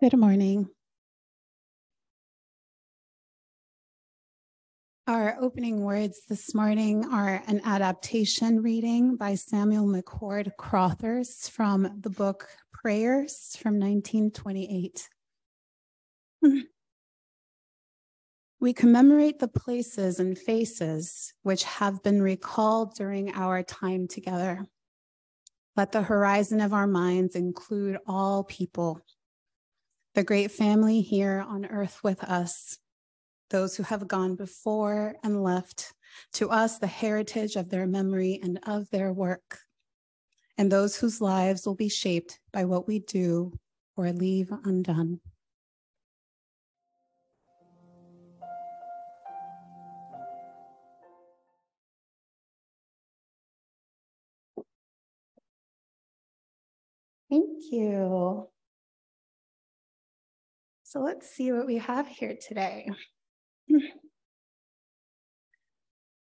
Good morning. Our opening words this morning are an adaptation reading by Samuel McCord Crothers from the book Prayers from 1928. We commemorate the places and faces which have been recalled during our time together. Let the horizon of our minds include all people the great family here on earth with us, those who have gone before and left to us the heritage of their memory and of their work, and those whose lives will be shaped by what we do or leave undone. Thank you. So let's see what we have here today.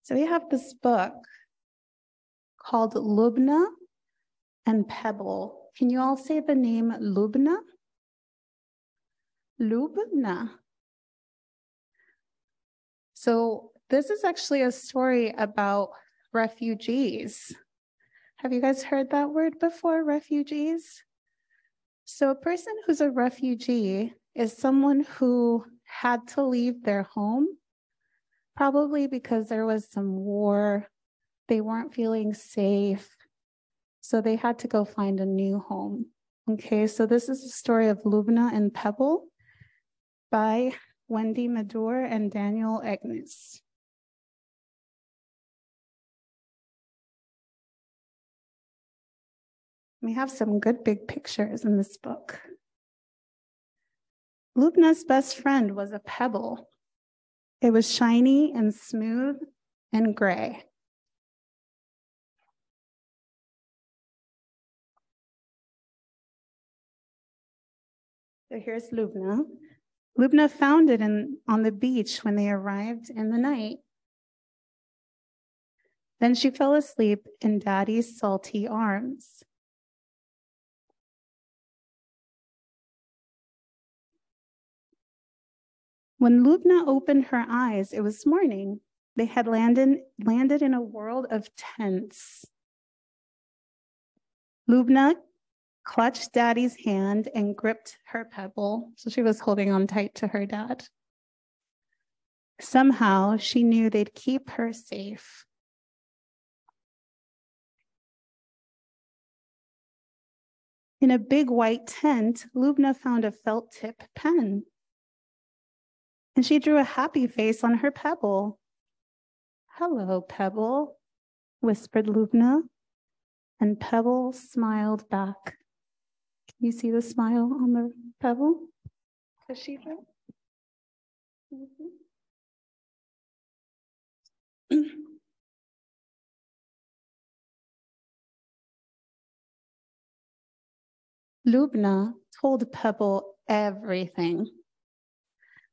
So we have this book called Lubna and Pebble. Can you all say the name Lubna? Lubna. So this is actually a story about refugees. Have you guys heard that word before, refugees? So a person who's a refugee is someone who had to leave their home, probably because there was some war. They weren't feeling safe. So they had to go find a new home. Okay, so this is the story of Lubna and Pebble by Wendy Meddour and Daniel Egnéus. We have some good big pictures in this book. Lubna's best friend was a pebble. It was shiny and smooth and gray. So here's Lubna. Lubna found it in, on the beach when they arrived in the night. Then she fell asleep in Daddy's salty arms. When Lubna opened her eyes, it was morning. They had landed, landed in a world of tents. Lubna clutched daddy's hand and gripped her pebble. So she was holding on tight to her dad. Somehow she knew they'd keep her safe. In a big white tent, Lubna found a felt tip pen and she drew a happy face on her pebble. Hello, Pebble, whispered Lubna, and Pebble smiled back. Can you see the smile on the pebble? Do? Mm-hmm. Lubna told Pebble everything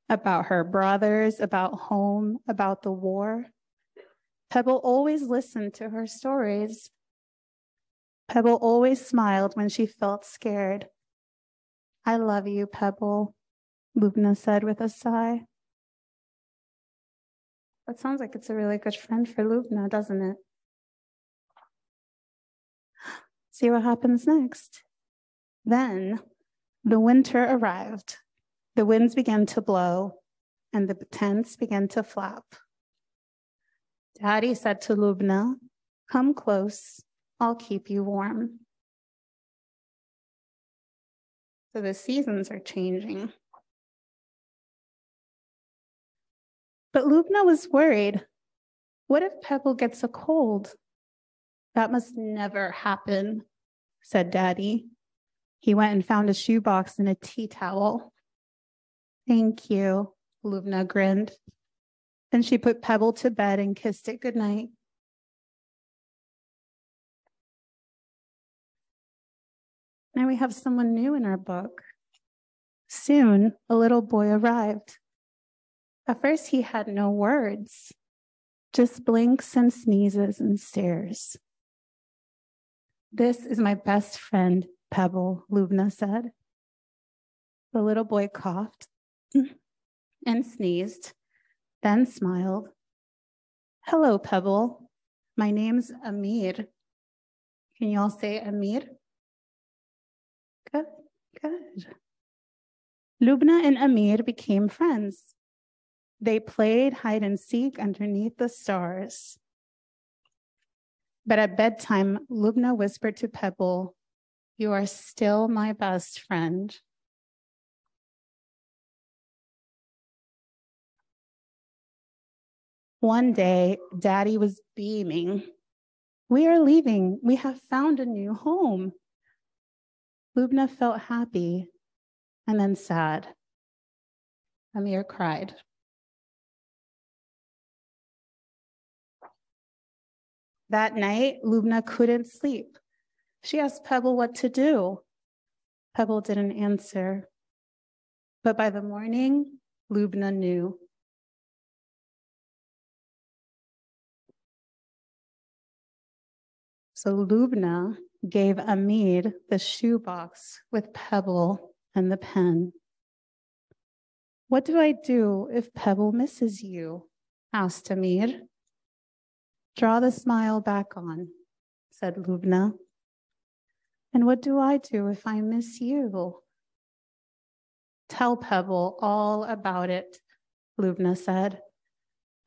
about her brothers, about home, about the war. Pebble always listened to her stories. Pebble always smiled when she felt scared. I love you, Pebble, Lubna said with a sigh. That sounds like it's a really good friend for Lubna, doesn't it? See what happens next. Then the winter arrived. The winds began to blow and the tents began to flap. Daddy said to Lubna, Come close, I'll keep you warm. So the seasons are changing. But Lubna was worried. What if Pebble gets a cold? That must never happen, said Daddy. He went and found a shoebox and a tea towel. Thank you, Lubna grinned. Then she put Pebble to bed and kissed it goodnight. Now we have someone new in our book. Soon, a little boy arrived. At first, he had no words, just blinks and sneezes and stares. This is my best friend, Pebble, Lubna said. The little boy coughed and sneezed, then smiled. Hello, Pebble. My name's Amir. Can you all say Amir? Good, good. Lubna and Amir became friends. They played hide and seek underneath the stars. But at bedtime, Lubna whispered to Pebble, You are still my best friend. One day, Daddy was beaming. We are leaving. We have found a new home. Lubna felt happy and then sad. Amir cried. That night, Lubna couldn't sleep. She asked Pebble what to do. Pebble didn't answer. But by the morning, Lubna knew. So Lubna gave Amir the shoebox with Pebble and the pen. What do I do if Pebble misses you? asked Amir. Draw the smile back on, said Lubna. And what do I do if I miss you? Tell Pebble all about it, Lubna said.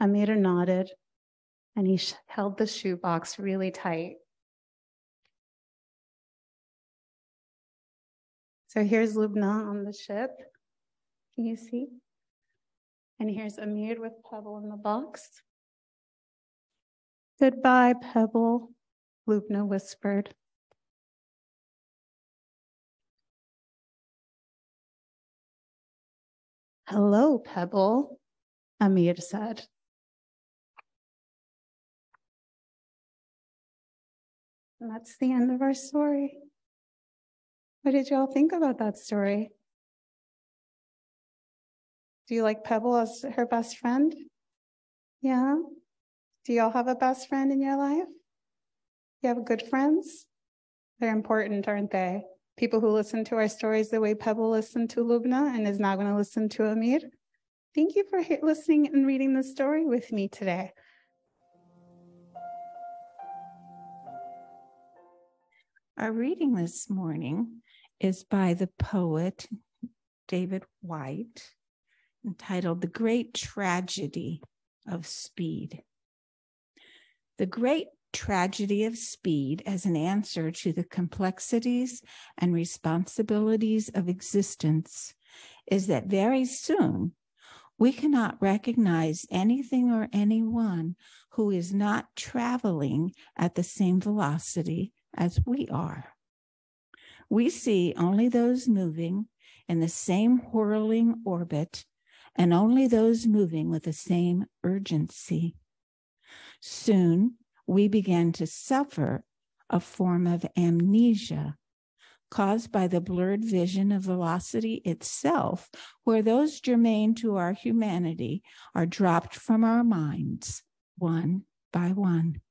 Amir nodded, and he held the shoebox really tight. So here's Lubna on the ship. Can you see? And here's Amir with Pebble in the box. Goodbye, Pebble, Lubna whispered. Hello, Pebble, Amir said. And that's the end of our story. What did y'all think about that story? Do you like Pebble as her best friend? Yeah. Do y'all have a best friend in your life? You have good friends? They're important, aren't they? People who listen to our stories the way Pebble listened to Lubna and is now going to listen to Amir. Thank you for listening and reading the story with me today. Our reading this morning is by the poet David Whyte entitled The Great Tragedy of Speed. The great tragedy of speed as an answer to the complexities and responsibilities of existence is that very soon we cannot recognize anything or anyone who is not traveling at the same velocity as we are. We see only those moving in the same whirling orbit and only those moving with the same urgency. Soon we began to suffer a form of amnesia caused by the blurred vision of velocity itself, where those germane to our humanity are dropped from our minds one by one.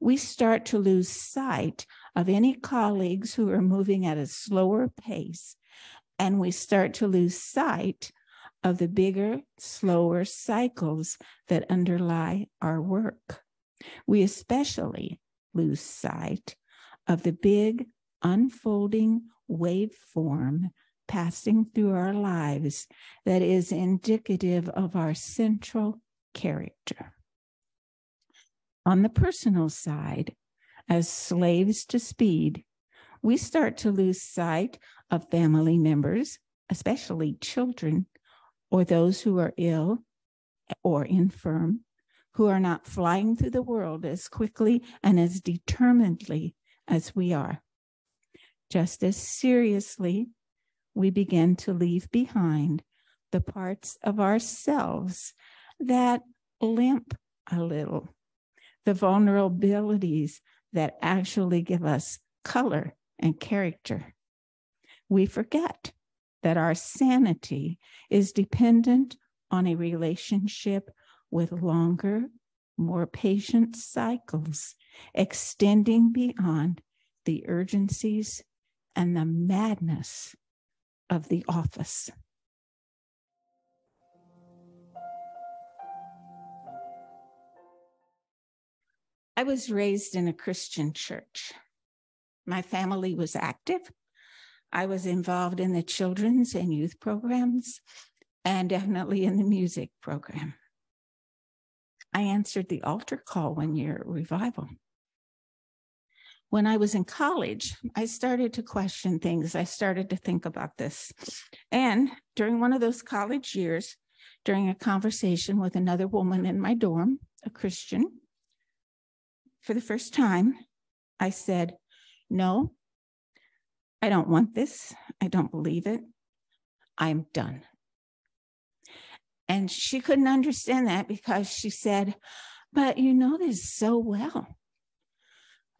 We start to lose sight of any colleagues who are moving at a slower pace, and we start to lose sight of the bigger, slower cycles that underlie our work. We especially lose sight of the big, unfolding waveform passing through our lives that is indicative of our central character. On the personal side, as slaves to speed, we start to lose sight of family members, especially children, or those who are ill or infirm, who are not flying through the world as quickly and as determinedly as we are. Just as seriously, we begin to leave behind the parts of ourselves that limp a little, the vulnerabilities that actually give us color and character. We forget that our sanity is dependent on a relationship with longer, more patient cycles, extending beyond the urgencies and the madness of the office. I was raised in a Christian church. My family was active. I was involved in the children's and youth programs and definitely in the music program. I answered the altar call one year at revival. When I was in college, I started to question things. I started to think about this. And during one of those college years, during a conversation with another woman in my dorm, a Christian, for the first time, I said, No, I don't want this. I don't believe it. I'm done. And she couldn't understand that because she said, But you know this so well.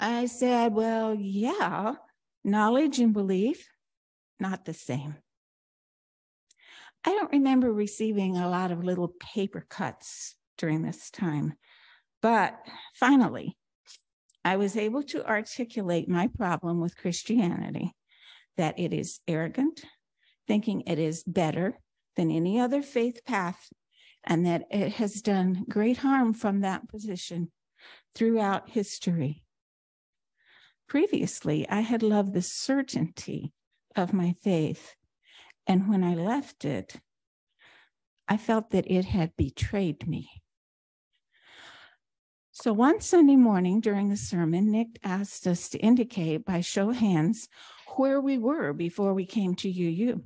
I said, Well, yeah, knowledge and belief, not the same. I don't remember receiving a lot of little paper cuts during this time, but finally, I was able to articulate my problem with Christianity that it is arrogant, thinking it is better than any other faith path, and that it has done great harm from that position throughout history. Previously, I had loved the certainty of my faith, and when I left it, I felt that it had betrayed me. So one Sunday morning during the sermon, Nick asked us to indicate by show of hands where we were before we came to UU.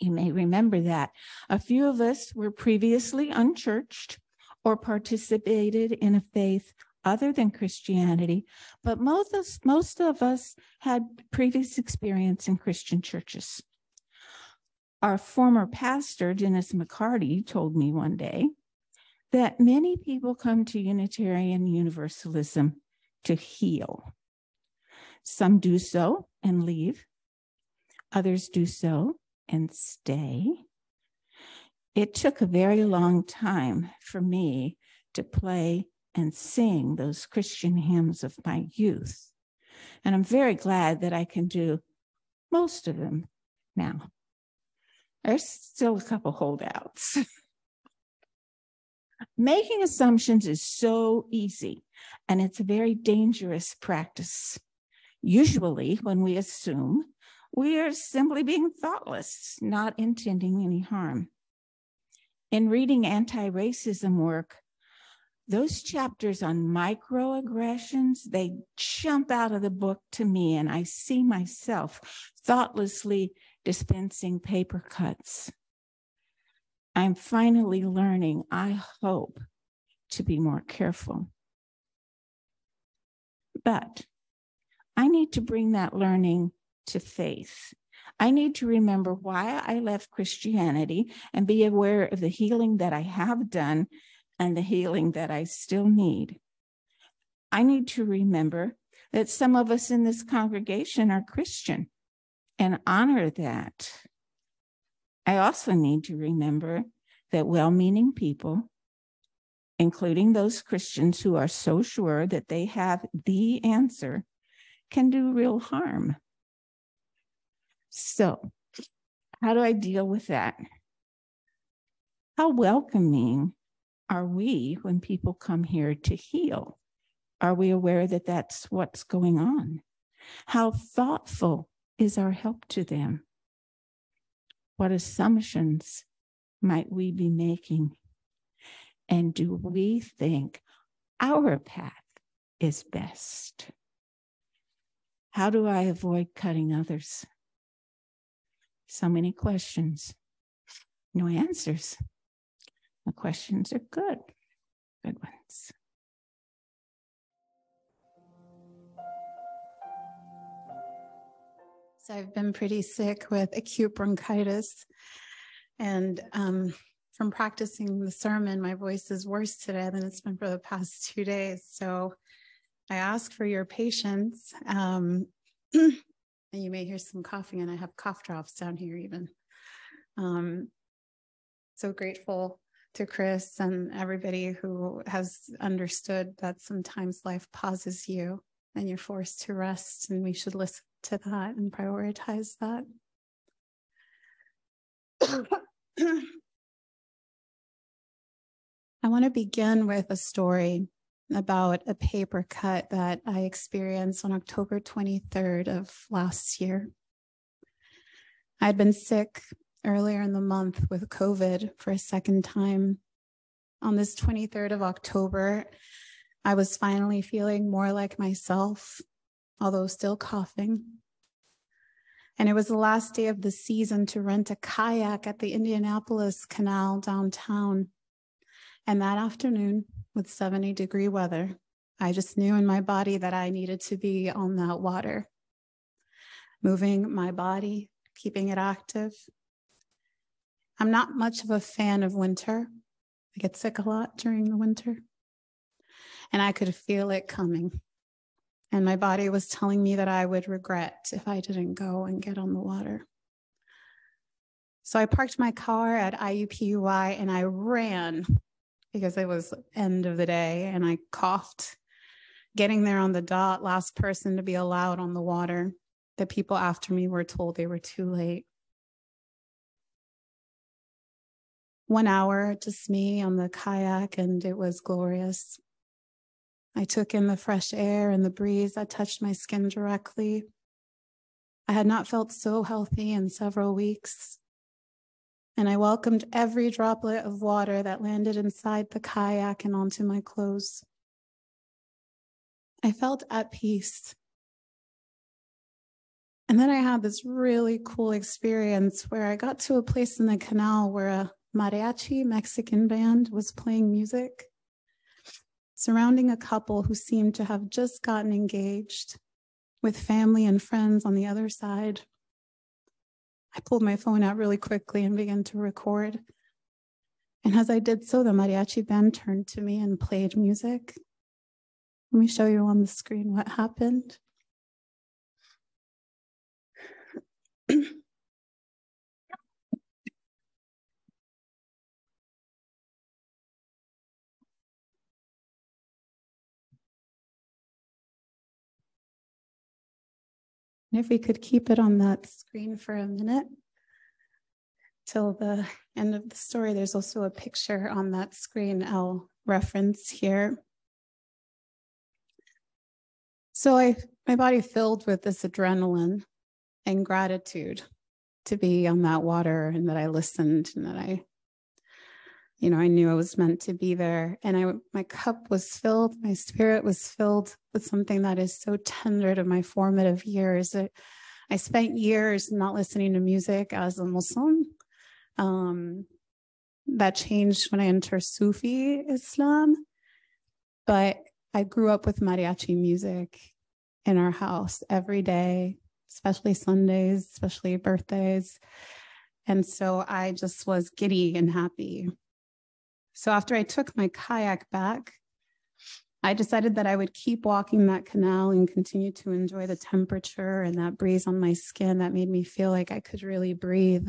You may remember that a few of us were previously unchurched or participated in a faith other than Christianity, but most of, most of us had previous experience in Christian churches. Our former pastor, Dennis McCarty, told me one day that many people come to Unitarian Universalism to heal. Some do so and leave, others do so and stay. It took a very long time for me to play and sing those Christian hymns of my youth. And I'm very glad that I can do most of them now. There's still a couple holdouts. Making assumptions is so easy, and it's a very dangerous practice. Usually, when we assume, we are simply being thoughtless, not intending any harm. In reading anti racism work, those chapters on microaggressions, they jump out of the book to me, and I see myself thoughtlessly dispensing paper cuts. I'm finally learning, I hope, to be more careful. But I need to bring that learning to faith. I need to remember why I left Christianity and be aware of the healing that I have done and the healing that I still need. I need to remember that some of us in this congregation are Christian and honor that. I also need to remember that well meaning people, including those Christians who are so sure that they have the answer, can do real harm. So, how do I deal with that? How welcoming are we when people come here to heal? Are we aware that that's what's going on? How thoughtful is our help to them? What assumptions might we be making? And do we think our path is best? How do I avoid cutting others? So many questions, no answers. The questions are good, good ones. So I've been pretty sick with acute bronchitis. And um, from practicing the sermon, my voice is worse today than it's been for the past two days. So I ask for your patience. Um, and you may hear some coughing, and I have cough drops down here, even. Um, so grateful to Chris and everybody who has understood that sometimes life pauses you and you're forced to rest, and we should listen to that and prioritize that. I want to begin with a story about a paper cut that I experienced on October 23rd of last year. I had been sick earlier in the month with COVID for a second time. On this 23rd of October, I was finally feeling more like myself, although still coughing. And it was the last day of the season to rent a kayak at the Indianapolis Canal downtown. And that afternoon, with 70 degree weather, I just knew in my body that I needed to be on that water, moving my body, keeping it active. I'm not much of a fan of winter. I get sick a lot during the winter. And I could feel it coming. And my body was telling me that I would regret if I didn't go and get on the water. So I parked my car at IUPUI and I ran because it was end of the day and I coughed. Getting there on the dot, last person to be allowed on the water. The people after me were told they were too late. One hour, just me on the kayak, and it was glorious. I took in the fresh air and the breeze that touched my skin directly. I had not felt so healthy in several weeks and I welcomed every droplet of water that landed inside the kayak and onto my clothes. I felt at peace. And then I had this really cool experience where I got to a place in the canal where a mariachi Mexican band was playing music, surrounding a couple who seemed to have just gotten engaged with family and friends on the other side. I pulled my phone out really quickly and began to record. And as I did so, the mariachi band turned to me and played music. Let me show you on the screen what happened. And if we could keep it on that screen for a minute till the end of the story, there's also a picture on that screen I'll reference here. So I my body filled with this adrenaline and gratitude to be on that water and that I listened and that I you know, I knew I was meant to be there. And I, my cup was filled, my spirit was filled with something that is so tender to my formative years. I, I spent years not listening to music as a Muslim. Um, that changed when I entered Sufi Islam. But I grew up with mariachi music in our house every day, especially Sundays, especially birthdays. And so I just was giddy and happy so after I took my kayak back, I decided that I would keep walking that canal and continue to enjoy the temperature and that breeze on my skin that made me feel like I could really breathe.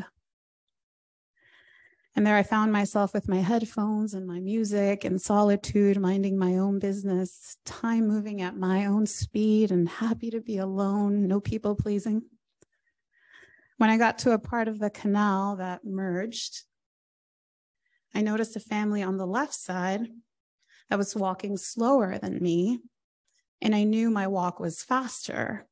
And there I found myself with my headphones and my music and solitude, minding my own business, time moving at my own speed and happy to be alone, no people pleasing. When I got to a part of the canal that merged, I noticed a family on the left side that was walking slower than me, and I knew my walk was faster.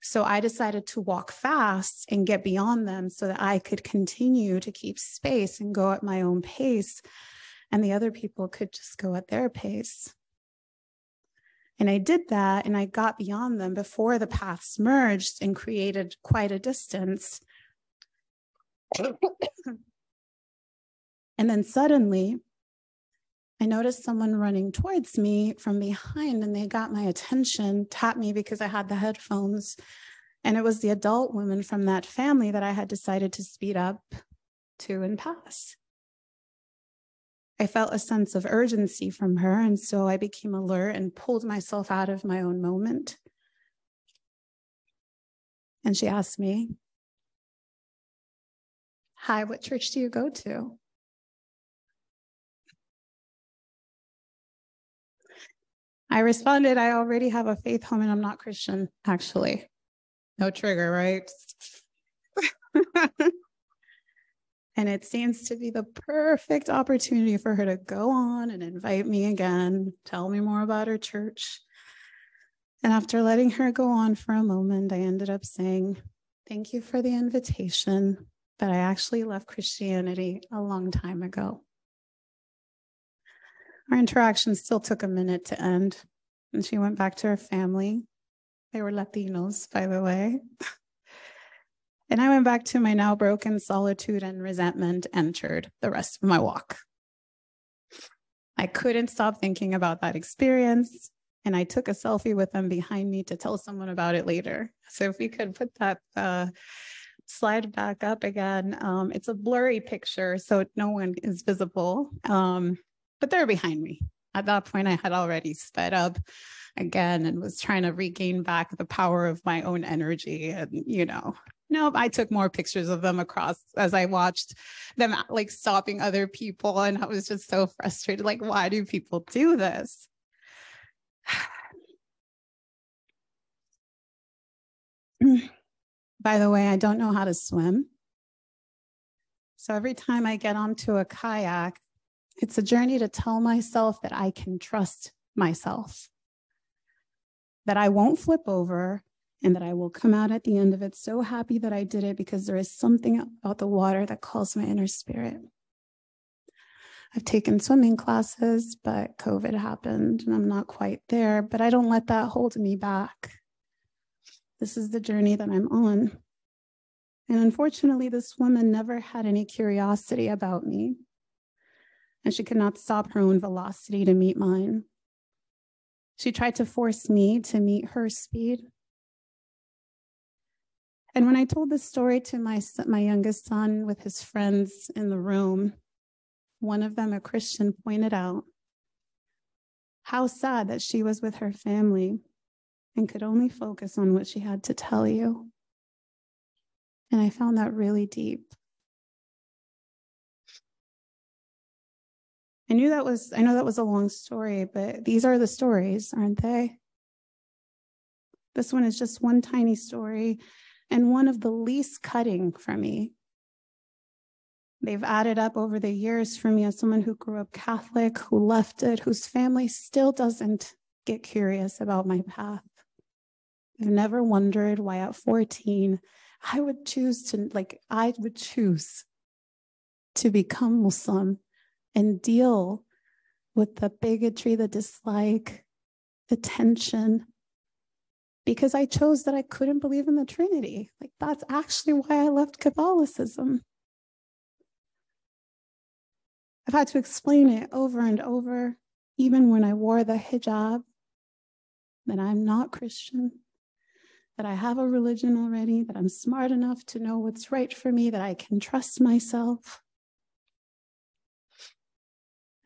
So I decided to walk fast and get beyond them so that I could continue to keep space and go at my own pace, and the other people could just go at their pace. And I did that and I got beyond them before the paths merged and created quite a distance. And then suddenly, I noticed someone running towards me from behind, and they got my attention, tapped me because I had the headphones. And it was the adult woman from that family that I had decided to speed up to and pass. I felt a sense of urgency from her, and so I became alert and pulled myself out of my own moment. And she asked me, Hi, what church do you go to? I responded, I already have a faith home and I'm not Christian, actually. No trigger, right? And it seems to be the perfect opportunity for her to go on and invite me again, tell me more about her church. And after letting her go on for a moment, I ended up saying, Thank you for the invitation, but I actually left Christianity a long time ago. Our interaction still took a minute to end, and she went back to her family. They were Latinos, by the way. and I went back to my now broken solitude and resentment, entered the rest of my walk. I couldn't stop thinking about that experience, and I took a selfie with them behind me to tell someone about it later. So if we could put that uh, slide back up again, um, it's a blurry picture, so no one is visible. Um, but they're behind me. At that point, I had already sped up again and was trying to regain back the power of my own energy. And, you know, nope, I took more pictures of them across as I watched them like stopping other people. And I was just so frustrated. Like, why do people do this? By the way, I don't know how to swim. So every time I get onto a kayak, it's a journey to tell myself that I can trust myself, that I won't flip over, and that I will come out at the end of it so happy that I did it because there is something about the water that calls my inner spirit. I've taken swimming classes, but COVID happened and I'm not quite there, but I don't let that hold me back. This is the journey that I'm on. And unfortunately, this woman never had any curiosity about me and she could not stop her own velocity to meet mine. She tried to force me to meet her speed. And when I told this story to my, my youngest son with his friends in the room, one of them, a Christian, pointed out how sad that she was with her family and could only focus on what she had to tell you. And I found that really deep. I knew that was, I know that was a long story, but these are the stories, aren't they? This one is just one tiny story and one of the least cutting for me. They've added up over the years for me as someone who grew up Catholic, who left it, whose family still doesn't get curious about my path. I've never wondered why at 14 I would choose to, like, I would choose to become Muslim and deal with the bigotry, the dislike, the tension, because I chose that I couldn't believe in the Trinity. Like, that's actually why I left Catholicism. I've had to explain it over and over, even when I wore the hijab, that I'm not Christian, that I have a religion already, that I'm smart enough to know what's right for me, that I can trust myself.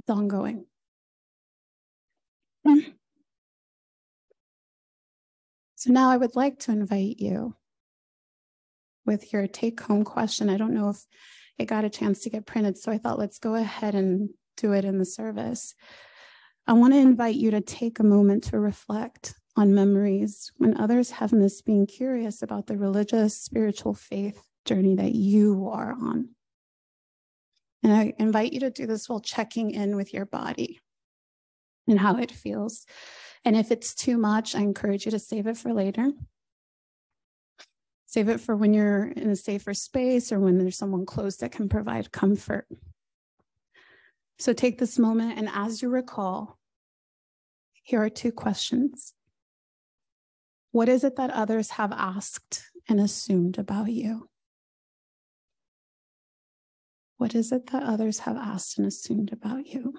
It's ongoing. Hmm. So now I would like to invite you with your take home question. I don't know if it got a chance to get printed, so I thought let's go ahead and do it in the service. I want to invite you to take a moment to reflect on memories when others have missed being curious about the religious, spiritual faith journey that you are on. And I invite you to do this while checking in with your body and how it feels. And if it's too much, I encourage you to save it for later. Save it for when you're in a safer space or when there's someone close that can provide comfort. So take this moment, and as you recall, here are two questions. What is it that others have asked and assumed about you? What is it that others have asked and assumed about you?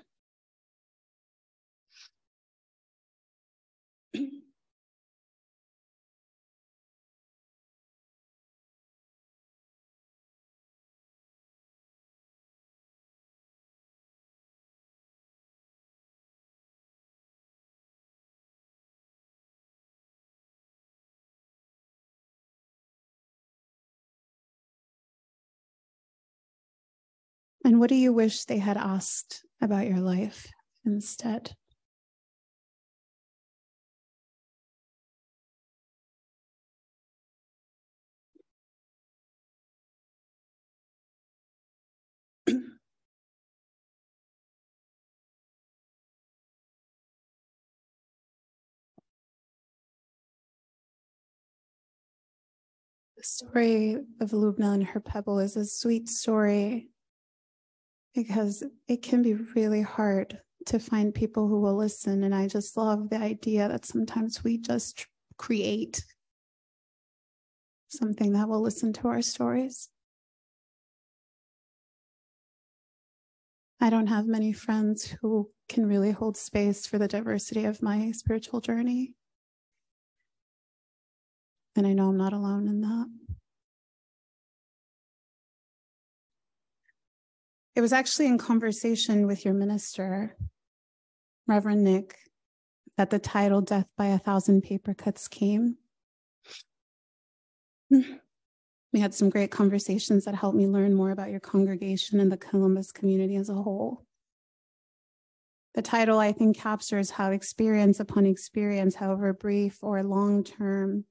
And what do you wish they had asked about your life instead? The story of Lubna and her pebble is a sweet story because it can be really hard to find people who will listen. And I just love the idea that sometimes we just create something that will listen to our stories. I don't have many friends who can really hold space for the diversity of my spiritual journey. And I know I'm not alone in that. It was actually in conversation with your minister, Reverend Nick, that the title Death by a Thousand Paper Cuts came. We had some great conversations that helped me learn more about your congregation and the Columbus community as a whole. The title, I think, captures how experience upon experience, however brief or long term,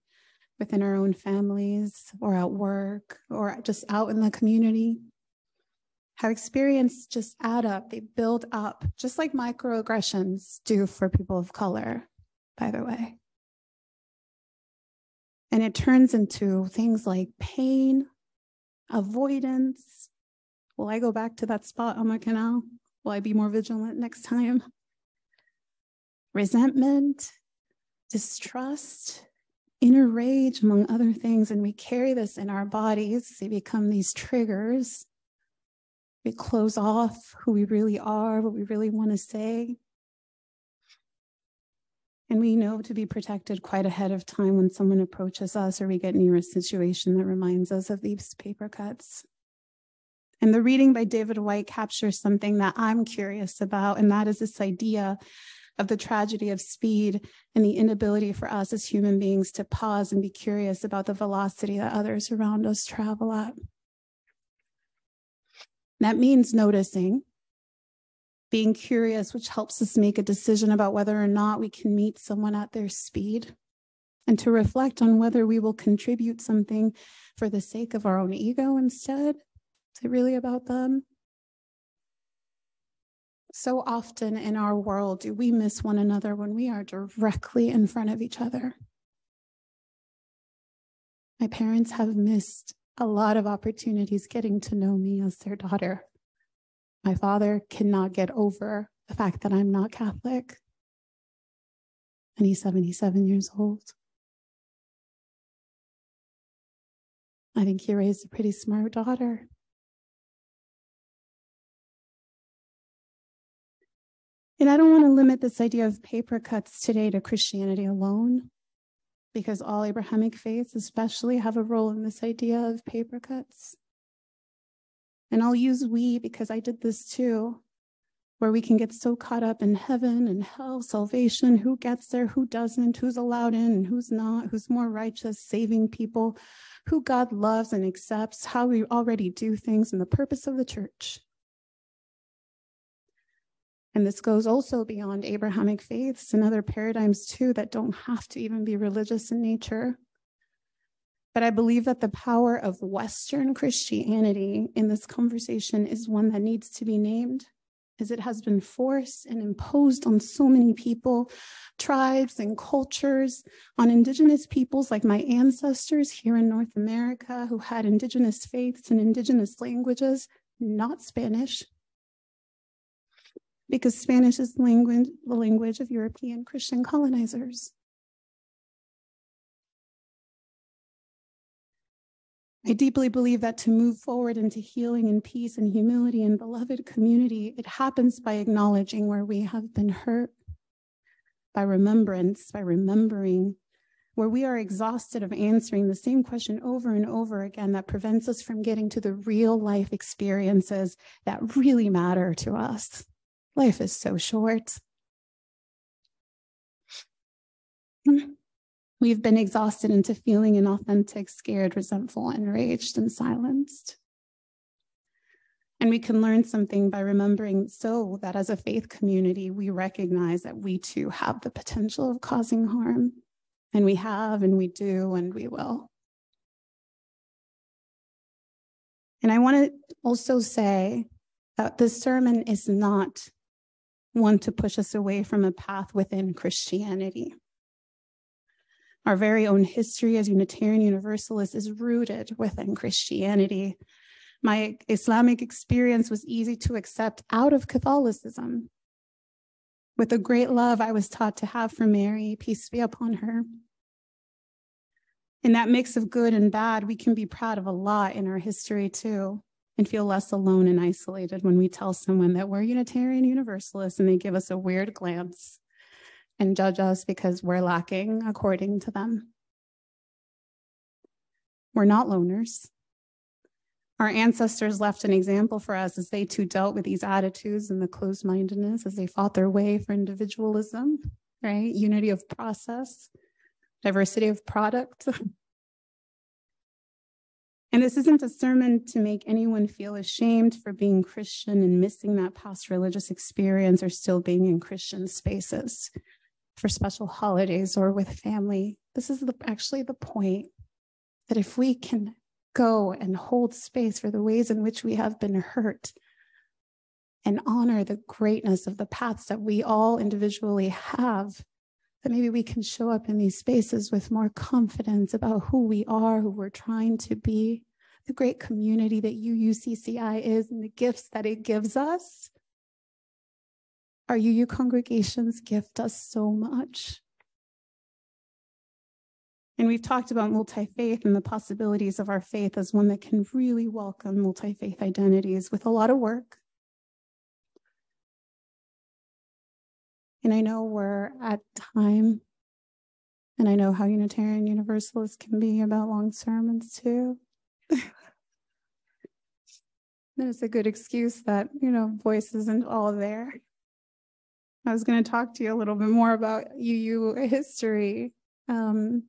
within our own families or at work or just out in the community, how experience just add up, they build up, just like microaggressions do for people of color, by the way. And it turns into things like pain, avoidance. Will I go back to that spot on my canal? Will I be more vigilant next time? Resentment, distrust, inner rage, among other things. And we carry this in our bodies. They become these triggers we close off who we really are, what we really want to say. And we know to be protected quite ahead of time when someone approaches us or we get near a situation that reminds us of these paper cuts. And the reading by David Whyte captures something that I'm curious about, and that is this idea of the tragedy of speed and the inability for us as human beings to pause and be curious about the velocity that others around us travel at. That means noticing, being curious, which helps us make a decision about whether or not we can meet someone at their speed, and to reflect on whether we will contribute something for the sake of our own ego instead. Is it really about them? So often in our world, do we miss one another when we are directly in front of each other? My parents have missed a lot of opportunities getting to know me as their daughter. My father cannot get over the fact that I'm not Catholic, and he's 77 years old. I think he raised a pretty smart daughter. And I don't want to limit this idea of paper cuts today to Christianity alone because all Abrahamic faiths, especially, have a role in this idea of paper cuts. And I'll use we because I did this too, where we can get so caught up in heaven and hell, salvation, who gets there, who doesn't, who's allowed in who's not, who's more righteous, saving people, who God loves and accepts, how we already do things, and the purpose of the church. And this goes also beyond Abrahamic faiths and other paradigms too that don't have to even be religious in nature. But I believe that the power of Western Christianity in this conversation is one that needs to be named, as it has been forced and imposed on so many people, tribes, and cultures, on Indigenous peoples like my ancestors here in North America who had Indigenous faiths and Indigenous languages, not Spanish, because Spanish is the language, the language of European Christian colonizers. I deeply believe that to move forward into healing and peace and humility and beloved community, it happens by acknowledging where we have been hurt, by remembrance, by remembering where we are exhausted of answering the same question over and over again that prevents us from getting to the real life experiences that really matter to us. Life is so short. Hmm. We've been exhausted into feeling inauthentic, scared, resentful, enraged, and silenced. And we can learn something by remembering so that as a faith community, we recognize that we too have the potential of causing harm. And we have, and we do, and we will. And I want to also say that this sermon is not one to push us away from a path within Christianity. Our very own history as Unitarian Universalists is rooted within Christianity. My Islamic experience was easy to accept out of Catholicism. With the great love I was taught to have for Mary, peace be upon her. In that mix of good and bad, we can be proud of a lot in our history too, and feel less alone and isolated when we tell someone that we're Unitarian Universalists and they give us a weird glance and judge us because we're lacking according to them. We're not loners. Our ancestors left an example for us as they too dealt with these attitudes and the closed mindedness as they fought their way for individualism, right? Unity of process, diversity of product. and this isn't a sermon to make anyone feel ashamed for being Christian and missing that past religious experience or still being in Christian spaces for special holidays or with family. This is the, actually the point that if we can go and hold space for the ways in which we have been hurt and honor the greatness of the paths that we all individually have, that maybe we can show up in these spaces with more confidence about who we are, who we're trying to be, the great community that UUCCI is, and the gifts that it gives us our UU congregations gift us so much. And we've talked about multi faith and the possibilities of our faith as one that can really welcome multi faith identities with a lot of work. And I know we're at time, and I know how Unitarian Universalists can be about long sermons too. There's a good excuse that, you know, voice isn't all there. I was going to talk to you a little bit more about UU history. Um,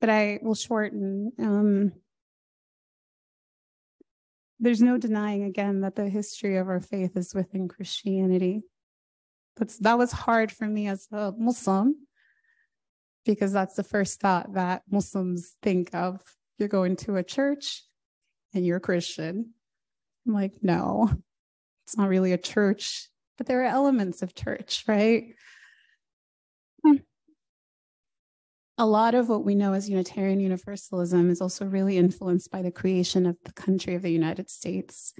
but I will shorten. Um, there's no denying again that the history of our faith is within Christianity. That's that was hard for me as a Muslim because that's the first thought that Muslims think of. You're going to a church and you're Christian. I'm like, no, it's not really a church, but there are elements of church, right? A lot of what we know as Unitarian Universalism is also really influenced by the creation of the country of the United States.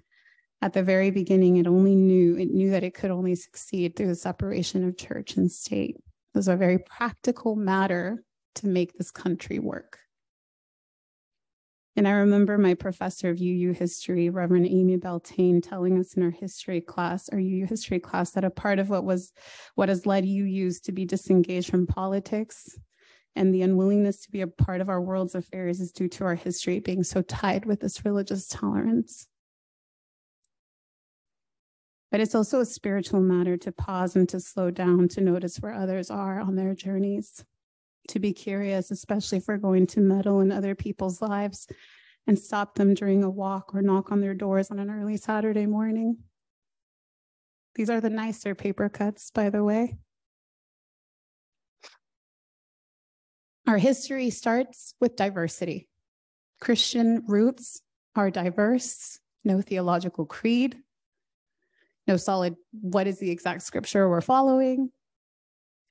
At the very beginning, it only knew it knew that it could only succeed through the separation of church and state. It was a very practical matter to make this country work. And I remember my professor of UU history, Reverend Amy Beltane, telling us in our history class, our UU history class, that a part of what was what has led UUs to be disengaged from politics and the unwillingness to be a part of our world's affairs is due to our history being so tied with this religious tolerance. But it's also a spiritual matter to pause and to slow down to notice where others are on their journeys to be curious, especially if we're going to meddle in other people's lives and stop them during a walk or knock on their doors on an early Saturday morning. These are the nicer paper cuts, by the way. Our history starts with diversity. Christian roots are diverse, no theological creed, no solid, what is the exact scripture we're following,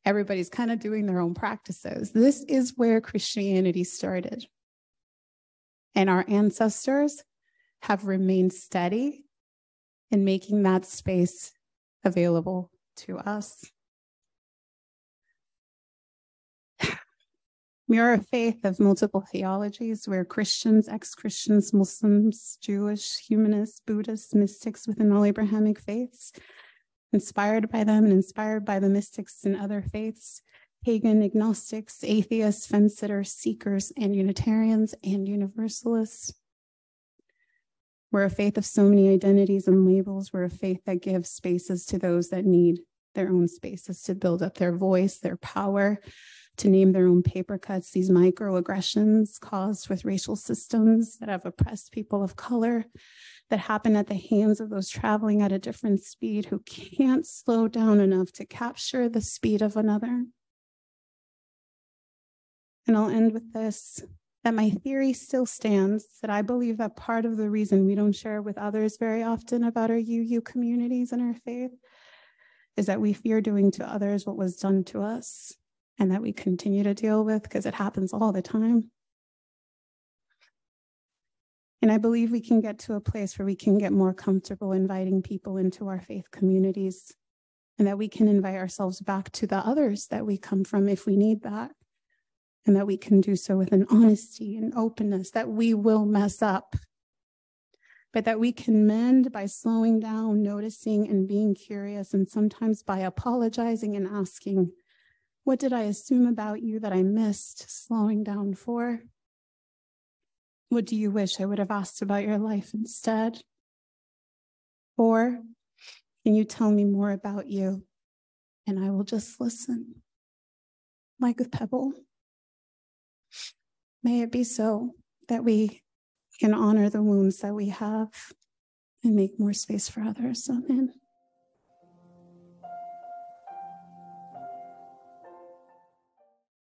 everybody's kind of doing their own practices. This is where Christianity started. And our ancestors have remained steady in making that space available to us. We are a faith of multiple theologies. We're Christians, ex Christians, Muslims, Jewish, humanists, Buddhists, mystics within all Abrahamic faiths inspired by them and inspired by the mystics in other faiths, pagan agnostics, atheists, fence sitters, seekers, and Unitarians and Universalists. We're a faith of so many identities and labels. We're a faith that gives spaces to those that need their own spaces to build up their voice, their power, to name their own paper cuts, these microaggressions caused with racial systems that have oppressed people of color, that happen at the hands of those traveling at a different speed who can't slow down enough to capture the speed of another. And I'll end with this that my theory still stands that I believe that part of the reason we don't share with others very often about our UU communities and our faith is that we fear doing to others what was done to us. And that we continue to deal with because it happens all the time. And I believe we can get to a place where we can get more comfortable inviting people into our faith communities and that we can invite ourselves back to the others that we come from if we need that. And that we can do so with an honesty and openness that we will mess up, but that we can mend by slowing down, noticing, and being curious, and sometimes by apologizing and asking, What did I assume about you that I missed slowing down for? What do you wish I would have asked about your life instead? Or can you tell me more about you? And I will just listen, like with Pebble. May it be so that we can honor the wounds that we have and make more space for others. Amen.